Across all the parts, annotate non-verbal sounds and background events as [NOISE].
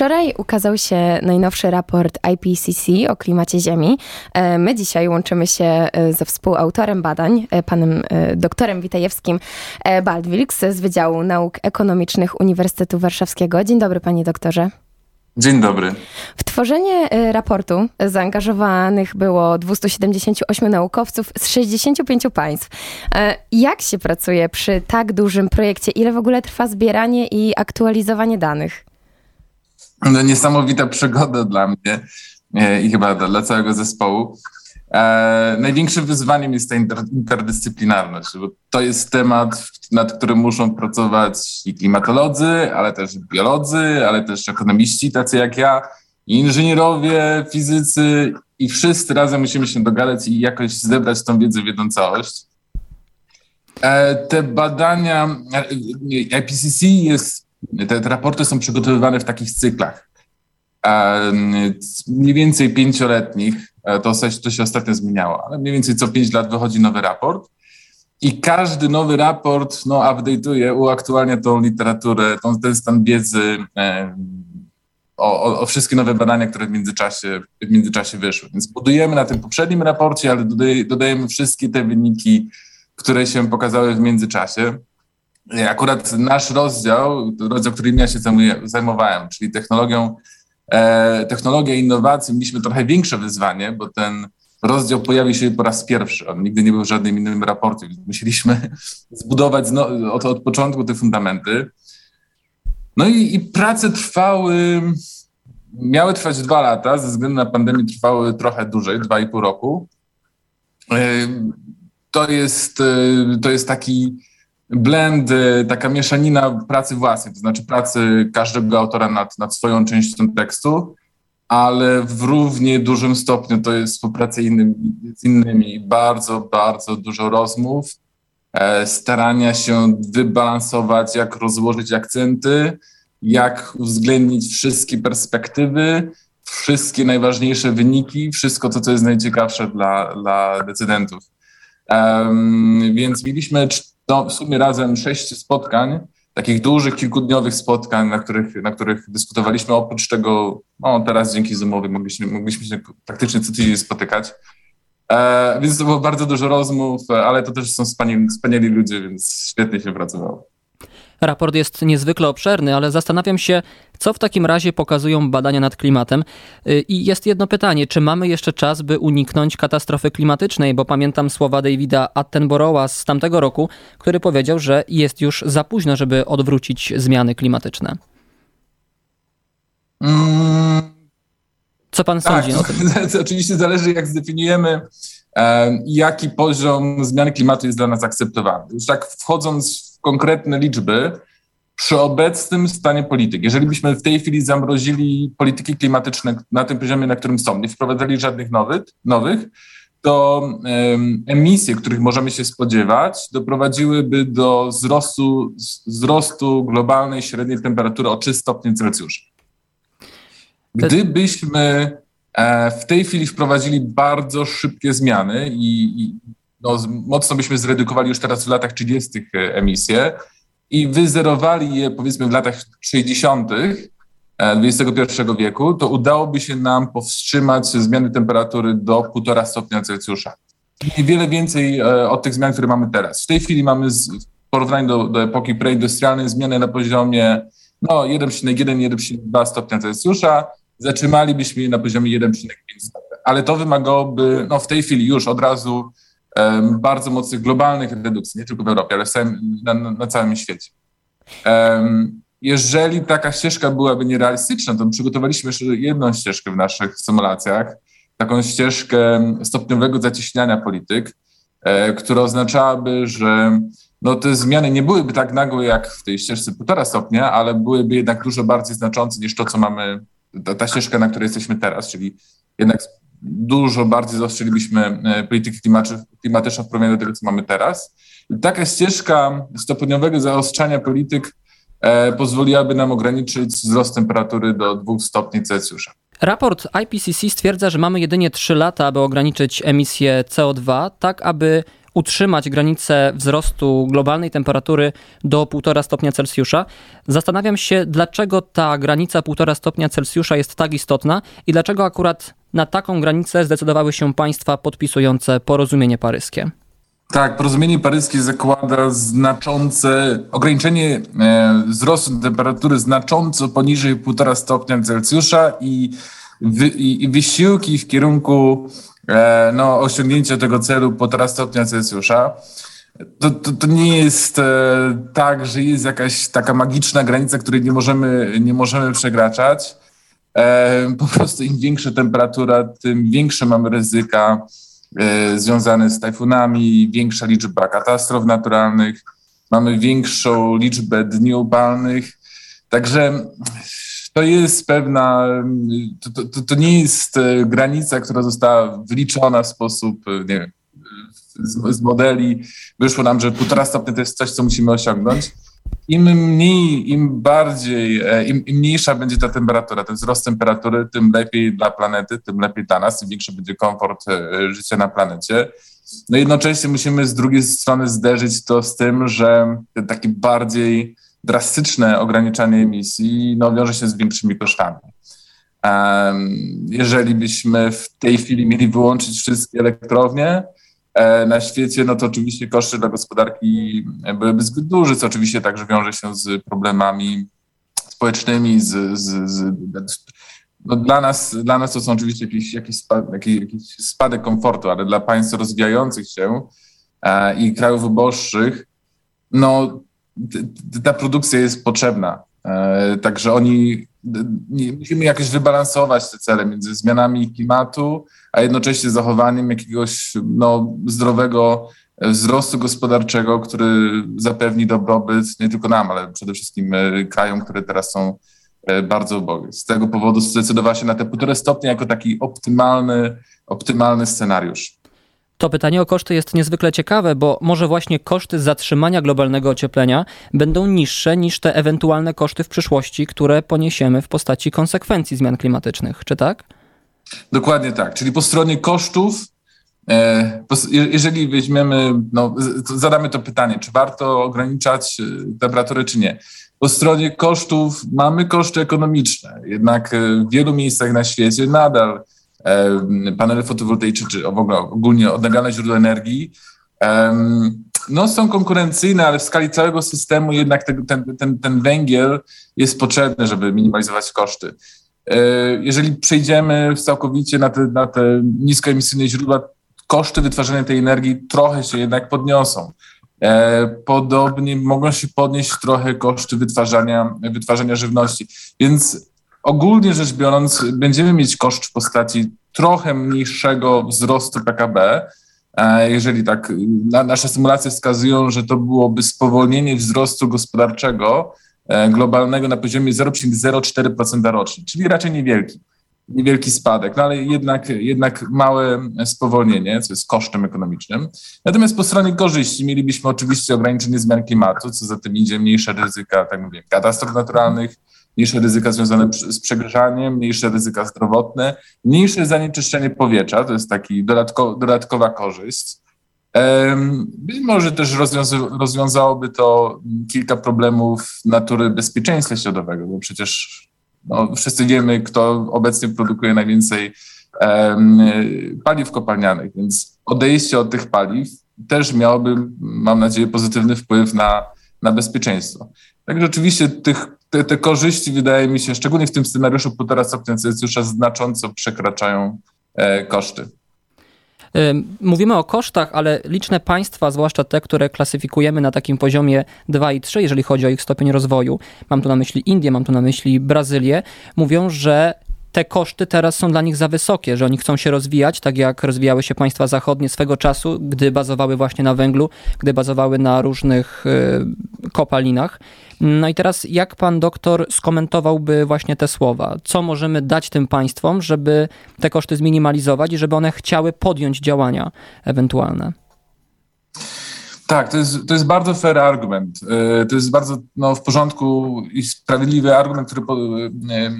Wczoraj ukazał się najnowszy raport IPCC o klimacie Ziemi. E, my dzisiaj łączymy się e, ze współautorem badań, e, panem doktorem Witajewskim Baldwilks z Wydziału Nauk Ekonomicznych Uniwersytetu Warszawskiego. Dzień dobry, panie doktorze. Dzień dobry. W tworzenie raportu zaangażowanych było 278 naukowców z 65 państw. Jak się pracuje przy tak dużym projekcie? Ile w ogóle trwa zbieranie i aktualizowanie danych? No, niesamowita przygoda dla mnie e, i chyba dla, całego zespołu. E, największym wyzwaniem jest ta inter, interdyscyplinarność, bo to jest temat, nad którym muszą pracować i klimatolodzy, ale też biolodzy, ale też ekonomiści tacy jak ja, i inżynierowie, fizycy i wszyscy razem musimy się dogadać i jakoś zebrać tą wiedzę w jedną całość. E, te badania, e, IPCC jest te, te raporty są przygotowywane w takich cyklach. Mniej więcej pięcioletnich, e, to, to się ostatnio zmieniało, ale mniej więcej co pięć lat wychodzi nowy raport. I każdy nowy raport no, update'uje, uaktualnia tą literaturę, tą, ten stan wiedzy o, o, o, wszystkie nowe badania, które w międzyczasie, w międzyczasie wyszły. Więc budujemy na tym poprzednim raporcie, ale dodaj, dodajemy wszystkie te wyniki, które się pokazały w międzyczasie. Akurat nasz rozdział, rozdział, którym ja się zajmowałem, czyli technologią, e, technologia i innowacje, mieliśmy trochę większe wyzwanie, bo ten rozdział pojawił się po raz pierwszy. On nigdy nie był w żadnym innym raporcie, więc musieliśmy [LAUGHS] zbudować od, od początku te fundamenty. No i, i prace trwały, miały trwać dwa lata, ze względu na pandemię trwały trochę dłużej, dwa i pół roku. E, to jest, e, to jest taki blend, taka mieszanina pracy własnej, to znaczy pracy każdego autora nad, nad swoją częścią tekstu, ale w równie dużym stopniu to jest współpraca innymi, z innymi. Bardzo, bardzo dużo rozmów, e, starania się wybalansować, jak rozłożyć akcenty, jak uwzględnić wszystkie perspektywy, wszystkie najważniejsze wyniki, wszystko to, co jest najciekawsze dla, dla decydentów. Um, więc mieliśmy no, w sumie razem sześć spotkań, takich dużych, kilkudniowych spotkań, na których, na których dyskutowaliśmy. Oprócz tego, no teraz dzięki Zoomowi mogliśmy, mogliśmy się praktycznie co tydzień spotykać. E, więc to było bardzo dużo rozmów, ale to też są wspaniali, wspaniali ludzie, więc świetnie się pracowało. Raport jest niezwykle obszerny, ale zastanawiam się, co w takim razie pokazują badania nad klimatem. Y, I jest jedno pytanie, czy mamy jeszcze czas, by uniknąć katastrofy klimatycznej? Bo pamiętam słowa Davida Attenborougha z tamtego roku, który powiedział, że jest już za późno, żeby odwrócić zmiany klimatyczne. Co pan tak, sądzi? [LAUGHS] To oczywiście zależy, jak zdefiniujemy, e, jaki poziom zmiany klimatu jest dla nas akceptowalny. Już tak wchodząc konkretne liczby przy obecnym stanie polityki. Jeżeli byśmy w tej chwili zamrozili polityki klimatyczne na tym poziomie, na którym są, nie wprowadzali żadnych nowych, nowych to um, emisje, których możemy się spodziewać, doprowadziły do wzrostu, wzrostu globalnej średniej temperatury o 3 stopnie Celsjusza. Gdybyśmy e, w tej chwili wprowadzili bardzo szybkie zmiany i, i no, mocno byśmy zredukowali już teraz w latach 30. E, emisje i wyzerowali je powiedzmy w latach 60. XXI e, wieku, to udałoby się nam powstrzymać zmiany temperatury do 1,5 stopnia Celsjusza. Niewiele więcej e, od tych zmian, które mamy teraz. W tej chwili mamy w porównaniu do, do epoki preindustrialnej zmiany na poziomie no, 1,1-1,2 stopnia Celsjusza. Zatrzymalibyśmy je na poziomie 1,5 stopnia. Ale to wymagałoby no, w tej chwili już od razu bardzo mocnych globalnych redukcji, nie tylko w Europie, ale w całym, na, na całym świecie. Jeżeli taka ścieżka byłaby nierealistyczna, to przygotowaliśmy jeszcze jedną ścieżkę w naszych symulacjach, taką ścieżkę stopniowego zacieśniania polityk, e, która oznaczałaby, że no, te zmiany nie byłyby tak nagłe jak w tej ścieżce półtora stopnia, ale byłyby jednak dużo bardziej znaczące niż to, co mamy, ta, ta ścieżka, na której jesteśmy teraz, czyli jednak dużo bardziej zaostrzylibyśmy e, politykę klimatyczną w porównaniu do tego, co mamy teraz. I taka ścieżka stopniowego zaostrzania polityk e, pozwoliłaby nam ograniczyć wzrost temperatury do 2 stopni Celsjusza. Raport IPCC stwierdza, że mamy jedynie 3 lata, aby ograniczyć emisję CO2, tak aby utrzymać granicę wzrostu globalnej temperatury do 1,5 stopnia Celsjusza. Zastanawiam się, dlaczego ta granica 1,5 stopnia Celsjusza jest tak istotna i dlaczego akurat na taką granicę zdecydowały się państwa podpisujące porozumienie paryskie. Tak, porozumienie paryskie zakłada znaczące ograniczenie e, wzrostu temperatury znacząco poniżej 1,5 stopnia Celsjusza i, wy, i, i wysiłki w kierunku e, no, osiągnięcia tego celu 1,5 stopnia Celsjusza. To, to, to, nie jest e, tak, że jest jakaś taka magiczna granica, której nie możemy, nie możemy przekraczać. E, po prostu im większa temperatura, tym większe mamy ryzyka E, związane z tajfunami, większa liczba katastrof naturalnych, mamy większą liczbę dni upalnych. Także to jest pewna, to, to, to, nie jest e, granica, która została wyliczona w sposób, nie wiem, z, z modeli. Wyszło nam, że półtora stopnia to jest coś, co musimy osiągnąć im mniej, im bardziej, e, im, im, mniejsza będzie ta temperatura, ten wzrost temperatury, tym lepiej dla planety, tym lepiej dla nas, tym większy będzie komfort e, życia na planecie. No jednocześnie musimy z drugiej strony zderzyć to z tym, że takie bardziej drastyczne ograniczanie emisji no, wiąże się z większymi kosztami. Um, jeżeli byśmy w tej chwili mieli wyłączyć wszystkie elektrownie, na świecie, no to oczywiście koszty dla gospodarki byłyby zbyt duże, co oczywiście także wiąże się z problemami społecznymi, z, z, z no dla, nas, dla nas to są oczywiście jakiś, jakiś, spad, jakiś, jakiś spadek komfortu, ale dla państw rozwijających się e, i krajów uboższych, no ta produkcja jest potrzebna. E, także oni, musimy jakoś wybalansować te cele między zmianami klimatu, a jednocześnie zachowaniem jakiegoś no, zdrowego wzrostu gospodarczego, który zapewni dobrobyt nie tylko nam, ale przede wszystkim e, krajom, które teraz są e, bardzo ubogie. Z tego powodu zdecydowała się na te półtora stopnia jako taki optymalny, optymalny scenariusz. To pytanie o koszty jest niezwykle ciekawe, bo może właśnie koszty zatrzymania globalnego ocieplenia będą niższe niż te ewentualne koszty w przyszłości, które poniesiemy w postaci konsekwencji zmian klimatycznych, czy tak? Dokładnie tak. Czyli po stronie kosztów, e, jeżeli weźmiemy, no, zadamy to pytanie, czy warto ograniczać e, temperaturę, czy nie. Po stronie kosztów mamy koszty ekonomiczne, jednak e, w wielu miejscach na świecie nadal panele fotowoltaiczne, czy w ogóle ogólnie odnawialne źródła energii, no, są konkurencyjne, ale w skali całego systemu jednak ten, ten, ten, węgiel jest potrzebny, żeby minimalizować koszty. E, jeżeli przejdziemy całkowicie na te, na te niskoemisyjne źródła, koszty wytwarzania tej energii trochę się jednak podniosą. E, podobnie mogą się podnieść trochę koszty wytwarzania, wytwarzania żywności. Więc ogólnie rzecz biorąc, będziemy mieć koszt w postaci trochę mniejszego wzrostu PKB. E, jeżeli tak, nasze symulacje wskazują, że to byłoby spowolnienie wzrostu gospodarczego E, globalnego na poziomie 0,04% rocznie, czyli raczej niewielki, niewielki spadek, no ale jednak, jednak małe spowolnienie, co jest kosztem ekonomicznym. Natomiast po stronie korzyści mielibyśmy oczywiście ograniczenie zmian klimatu, co za tym idzie mniejsze ryzyka, tak mówię, katastrof naturalnych, mniejsze ryzyka związane z przegrzaniem, mniejsze ryzyka zdrowotne, mniejsze zanieczyszczenie powietrza, to jest taki dodatko, dodatkowa korzyść. Być może też rozwiązałoby to kilka problemów natury bezpieczeństwa środowego, bo przecież no, wszyscy wiemy, kto obecnie produkuje najwięcej paliw kopalnianych, więc odejście od tych paliw też miałoby, mam nadzieję, pozytywny wpływ na, na bezpieczeństwo. Także oczywiście tych, te, te korzyści, wydaje mi się, szczególnie w tym scenariuszu półtora stopnia Celsjusza, znacząco przekraczają e, koszty. Mówimy o kosztach, ale liczne państwa, zwłaszcza te, które klasyfikujemy na takim poziomie 2 i 3, jeżeli chodzi o ich stopień rozwoju, mam tu na myśli Indię, mam tu na myśli Brazylię, mówią, że te koszty teraz są dla nich za wysokie, że oni chcą się rozwijać, tak jak rozwijały się państwa zachodnie swego czasu, gdy bazowały właśnie na węglu, gdy bazowały na różnych y, kopalinach. No i teraz jak pan doktor skomentowałby właśnie te słowa? Co możemy dać tym państwom, żeby te koszty zminimalizować i żeby one chciały podjąć działania ewentualne? Tak, to jest, to jest bardzo fair argument. E, to jest bardzo no, w porządku i sprawiedliwy argument, który, e, e,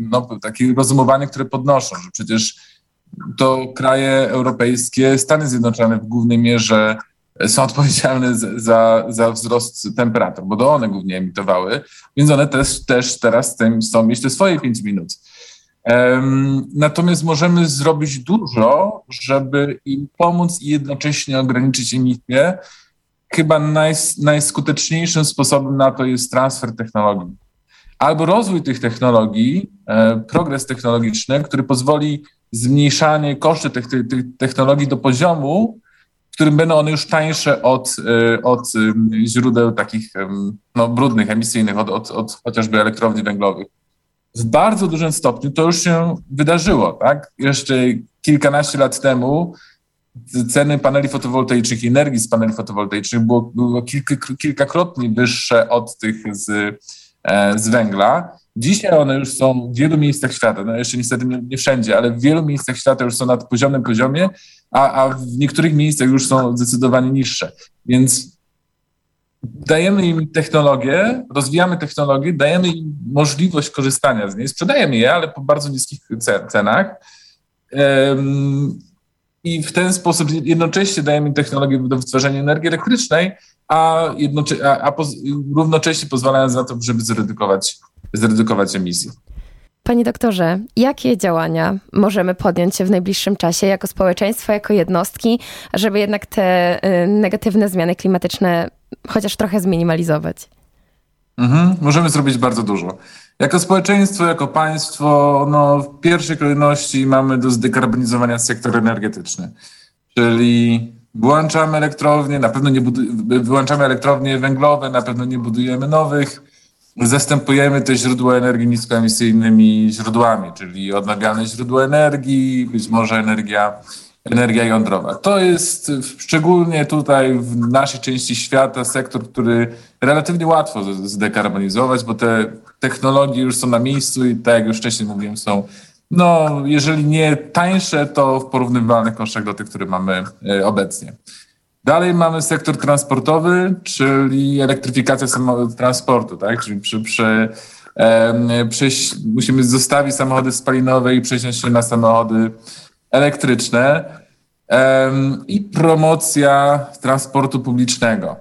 no, takie rozumowanie, które podnoszą, że przecież to kraje europejskie, Stany Zjednoczone w głównej mierze są odpowiedzialne za, za wzrost temperatur, bo to one głównie emitowały, więc one też, też teraz chcą mieć te swoje 5 minut. Natomiast możemy zrobić dużo, żeby im pomóc i jednocześnie ograniczyć emisję. Chyba naj, najskuteczniejszym sposobem na to jest transfer technologii. Albo rozwój tych technologii, e, progres technologiczny, który pozwoli zmniejszanie koszty tych, tych, tych technologii do poziomu, w którym będą one już tańsze od, e, od źródeł takich no, brudnych, emisyjnych, od, od, od chociażby elektrowni węglowych. W bardzo dużym stopniu to już się wydarzyło. Tak? Jeszcze kilkanaście lat temu ceny paneli fotowoltaicznych energii z paneli fotowoltaicznych było, było kilka, kilkakrotnie wyższe od tych z, e, z węgla. Dzisiaj one już są w wielu miejscach świata, no jeszcze niestety nie, nie wszędzie, ale w wielu miejscach świata już są na poziomym poziomie, a, a w niektórych miejscach już są zdecydowanie niższe. Więc dajemy im technologię, rozwijamy technologię, dajemy im możliwość korzystania z niej, sprzedajemy je, ale po bardzo niskich cenach. I w ten sposób jednocześnie dajemy technologię do wytwarzania energii elektrycznej, a, jednocze- a, a poz- równocześnie pozwalając na to, żeby zredukować, zredukować emisję. Panie doktorze, jakie działania możemy podjąć w najbliższym czasie jako społeczeństwo, jako jednostki, żeby jednak te y, negatywne zmiany klimatyczne chociaż trochę zminimalizować? Mhm, możemy zrobić bardzo dużo. Jako społeczeństwo, jako państwo, no, w pierwszej kolejności mamy do zdekarbonizowania sektor energetyczny, czyli wyłączamy elektrownie, na pewno nie wyłączamy elektrownie węglowe, na pewno nie budujemy nowych, zastępujemy te źródła energii niskoemisyjnymi źródłami, czyli odnawialne źródła energii, być może energia, energia jądrowa. To jest szczególnie tutaj w naszej części świata sektor, który relatywnie łatwo zdekarbonizować, bo te technologie już są na miejscu i tak jak już wcześniej mówiłem, są no, jeżeli nie tańsze, to w porównywalnych kosztach do tych, które mamy e, obecnie. Dalej mamy sektor transportowy, czyli elektryfikacja transportu, tak? Czyli przy, przy, przejść, musimy zostawić samochody spalinowe i przesiąść się na samochody elektryczne i promocja transportu publicznego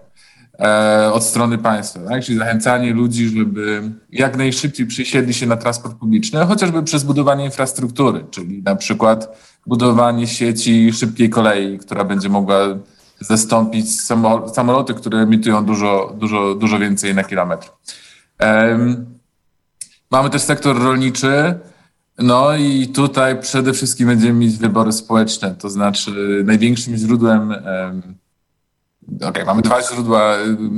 e, od strony państwa, tak? czyli zachęcanie ludzi, żeby jak najszybciej przysiedli się na transport publiczny, chociażby przez budowanie infrastruktury, czyli na przykład budowanie sieci szybkiej kolei, która będzie mogła zastąpić samoloty, które emitują dużo, dużo, dużo więcej na kilometr. Mamy też sektor rolniczy, no i tutaj przede wszystkim będziemy mieć wybory społeczne, to znaczy największym źródłem, okej, okay, mamy dwa źródła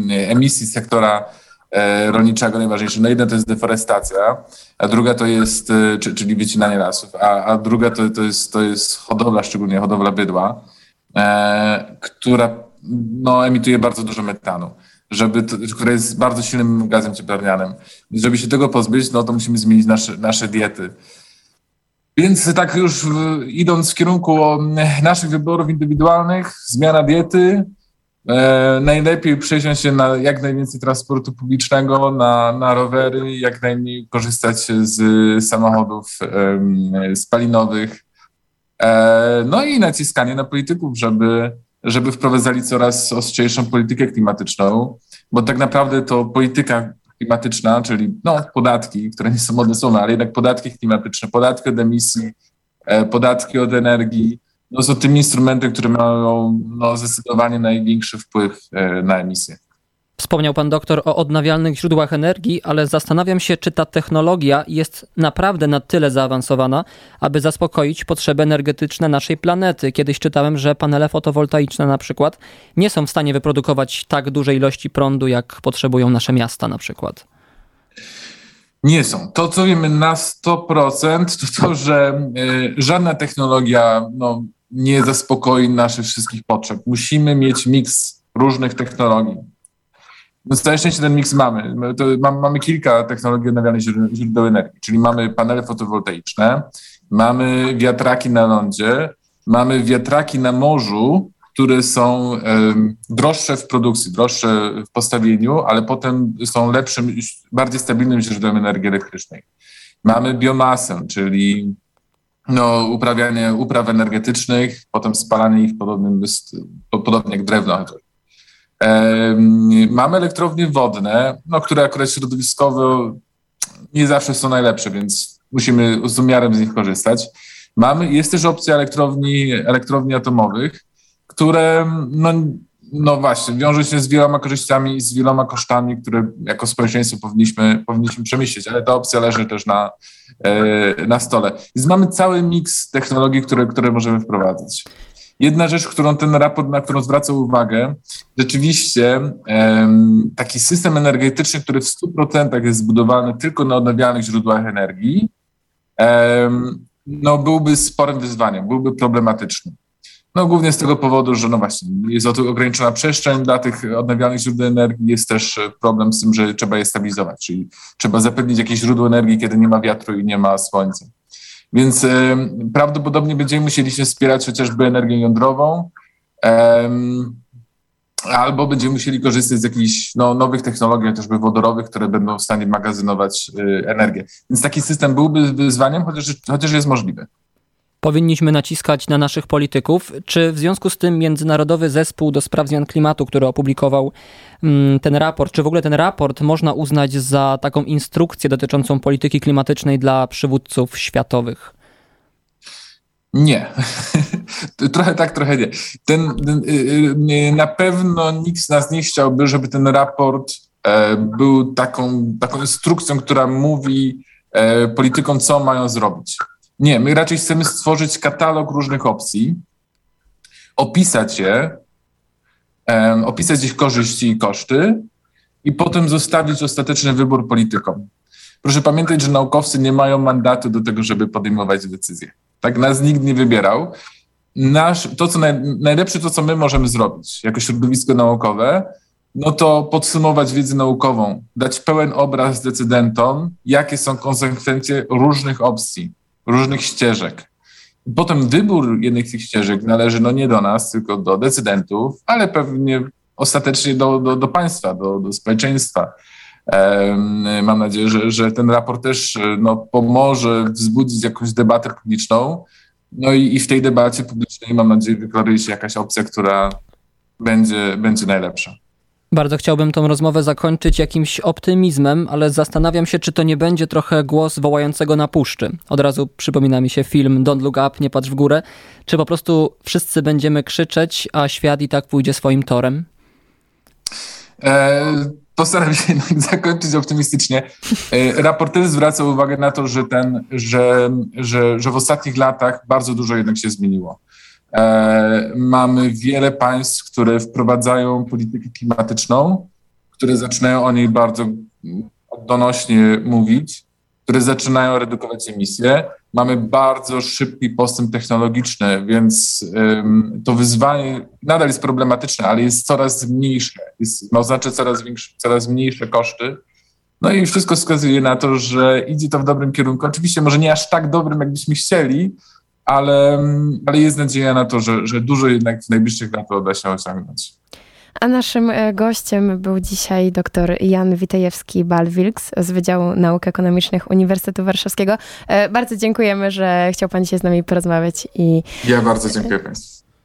emisji sektora e, rolniczego najważniejsze. No jedna to jest deforestacja, a druga to jest, e, czyli wycinanie lasów, a, a druga to, to, jest, to jest hodowla, szczególnie hodowla bydła. E, która no, emituje bardzo dużo metanu, żeby to, która jest bardzo silnym gazem cieplarnianym. Żeby się tego pozbyć, no to musimy zmienić nasze, nasze diety. Więc tak już idąc w kierunku naszych wyborów indywidualnych, zmiana diety, e, najlepiej przesiąść się na jak najwięcej transportu publicznego, na, na rowery, jak najmniej korzystać z samochodów e, spalinowych, E, no i naciskanie na polityków, żeby, żeby wprowadzali coraz ostrzejszą politykę klimatyczną, bo tak naprawdę to polityka klimatyczna, czyli no, podatki, które nie są odnesone, ale jednak podatki klimatyczne, podatki od emisji, e, podatki od energii, no, są tym instrumentem, które mają no, zdecydowanie największy wpływ e, na emisję. Wspomniał pan doktor o odnawialnych źródłach energii, ale zastanawiam się, czy ta technologia jest naprawdę na tyle zaawansowana, aby zaspokoić potrzeby energetyczne naszej planety. Kiedyś czytałem, że panele fotowoltaiczne na przykład nie są w stanie wyprodukować tak dużej ilości prądu, jak potrzebują nasze miasta na przykład. Nie są. To, co wiemy na 100%, to to, że y, żadna technologia no, nie zaspokoi naszych wszystkich potrzeb. Musimy mieć miks różnych technologii no całe szczęście ten miks mamy. To mamy kilka technologii odnawialnych źródeł energii, czyli mamy panele fotowoltaiczne, mamy wiatraki na lądzie, mamy wiatraki na morzu, które są um, droższe w produkcji, droższe w postawieniu, ale potem są lepszym, bardziej stabilnym źródłem energii elektrycznej. Mamy biomasę, czyli no, uprawianie upraw energetycznych, potem spalanie ich podobnym, podobnie jak drewno. Mamy elektrownie wodne, no, które akurat środowiskowo nie zawsze są najlepsze, więc musimy z umiarem z nich korzystać. Mamy, jest też opcja elektrowni, elektrowni atomowych, które no, no właśnie, wiąże się z wieloma korzyściami i z wieloma kosztami, które jako społeczeństwo powinniśmy, powinniśmy przemyśleć, ale ta opcja leży też na, e, na stole. Więc mamy cały miks technologii, które, które możemy wprowadzić. Jedna rzecz, którą ten raport, na którą zwraca uwagę, rzeczywiście taki system energetyczny, który w 100% jest zbudowany tylko na odnawialnych źródłach energii, no byłby sporym wyzwaniem, byłby problematyczny. No głównie z tego powodu, że no właśnie jest ograniczona przestrzeń dla tych odnawialnych źródeł energii, jest też problem z tym, że trzeba je stabilizować, czyli trzeba zapewnić jakieś źródło energii, kiedy nie ma wiatru i nie ma słońca. Więc prawdopodobnie będziemy musieli się wspierać chociażby energią jądrową, albo będziemy musieli korzystać z jakichś no, nowych technologii, chociażby wodorowych, które będą w stanie magazynować y, energię. Więc taki system byłby wyzwaniem, chociaż, chociaż jest możliwy powinniśmy naciskać na naszych polityków? Czy w związku z tym Międzynarodowy Zespół do Spraw Zmian Klimatu, który opublikował mm, ten raport, czy w ogóle ten raport można uznać za taką instrukcję dotyczącą polityki klimatycznej dla przywódców światowych? Nie. [LAUGHS] trochę tak, trochę nie. Ten, ten, y, y, na pewno nikt z nas nie chciałby, żeby ten raport e, był taką, taką instrukcją, która mówi e, politykom, co mają zrobić. Nie, my raczej chcemy stworzyć katalog różnych opcji, opisać je, um, opisać ich korzyści i koszty i potem zostawić ostateczny wybór politykom. Proszę pamiętać, że naukowcy nie mają mandatu do tego, żeby podejmować decyzje. Tak nas nikt nie wybierał. Nasz, to, co naj, najlepsze, to co my możemy zrobić jako środowisko naukowe, no to podsumować wiedzę naukową, dać pełen obraz decydentom, jakie są konsekwencje różnych opcji różnych ścieżek. Potem wybór jednych z tych ścieżek należy no nie do nas, tylko do decydentów, ale pewnie ostatecznie do, do, do państwa, do, do społeczeństwa. Mam nadzieję, że, że ten raport też no, pomoże wzbudzić jakąś debatę publiczną. No i, i w tej debacie publicznej mam nadzieję wyklaruje się jakaś opcja, która będzie, będzie najlepsza. Bardzo chciałbym tą rozmowę zakończyć jakimś optymizmem, ale zastanawiam się, czy to nie będzie trochę głos wołającego na puszczy. Od razu przypomina mi się film Don't Look Up, nie patrz w górę. Czy po prostu wszyscy będziemy krzyczeć, a świat i tak pójdzie swoim torem? E, postaram się [LAUGHS] zakończyć optymistycznie. E, raporter zwraca uwagę na to, że, ten, że, że, że w ostatnich latach bardzo dużo jednak się zmieniło. E, mamy wiele państw, które wprowadzają politykę klimatyczną, które zaczynają o niej bardzo donośnie mówić, które zaczynają redukować emisje. Mamy bardzo szybki postęp technologiczny, więc to wyzwanie nadal jest problematyczne, ale jest coraz mniejsze, jest, ma oznacza coraz, większe, coraz mniejsze koszty. No i wszystko wskazuje na to, że idzie to w dobrym kierunku. Oczywiście może nie aż tak dobrym, jakbyśmy chcieli, ale, ale jest nadzieja na to, że, że dużo jednak w najbliższych latach uda się osiągnąć. A naszym e, gościem był dzisiaj dr Jan Witajewski-Balwilks z Wydziału Nauk Ekonomicznych Uniwersytetu Warszawskiego. E, bardzo dziękujemy, że chciał Pan dzisiaj z nami porozmawiać. I... Ja bardzo dziękuję Państwu.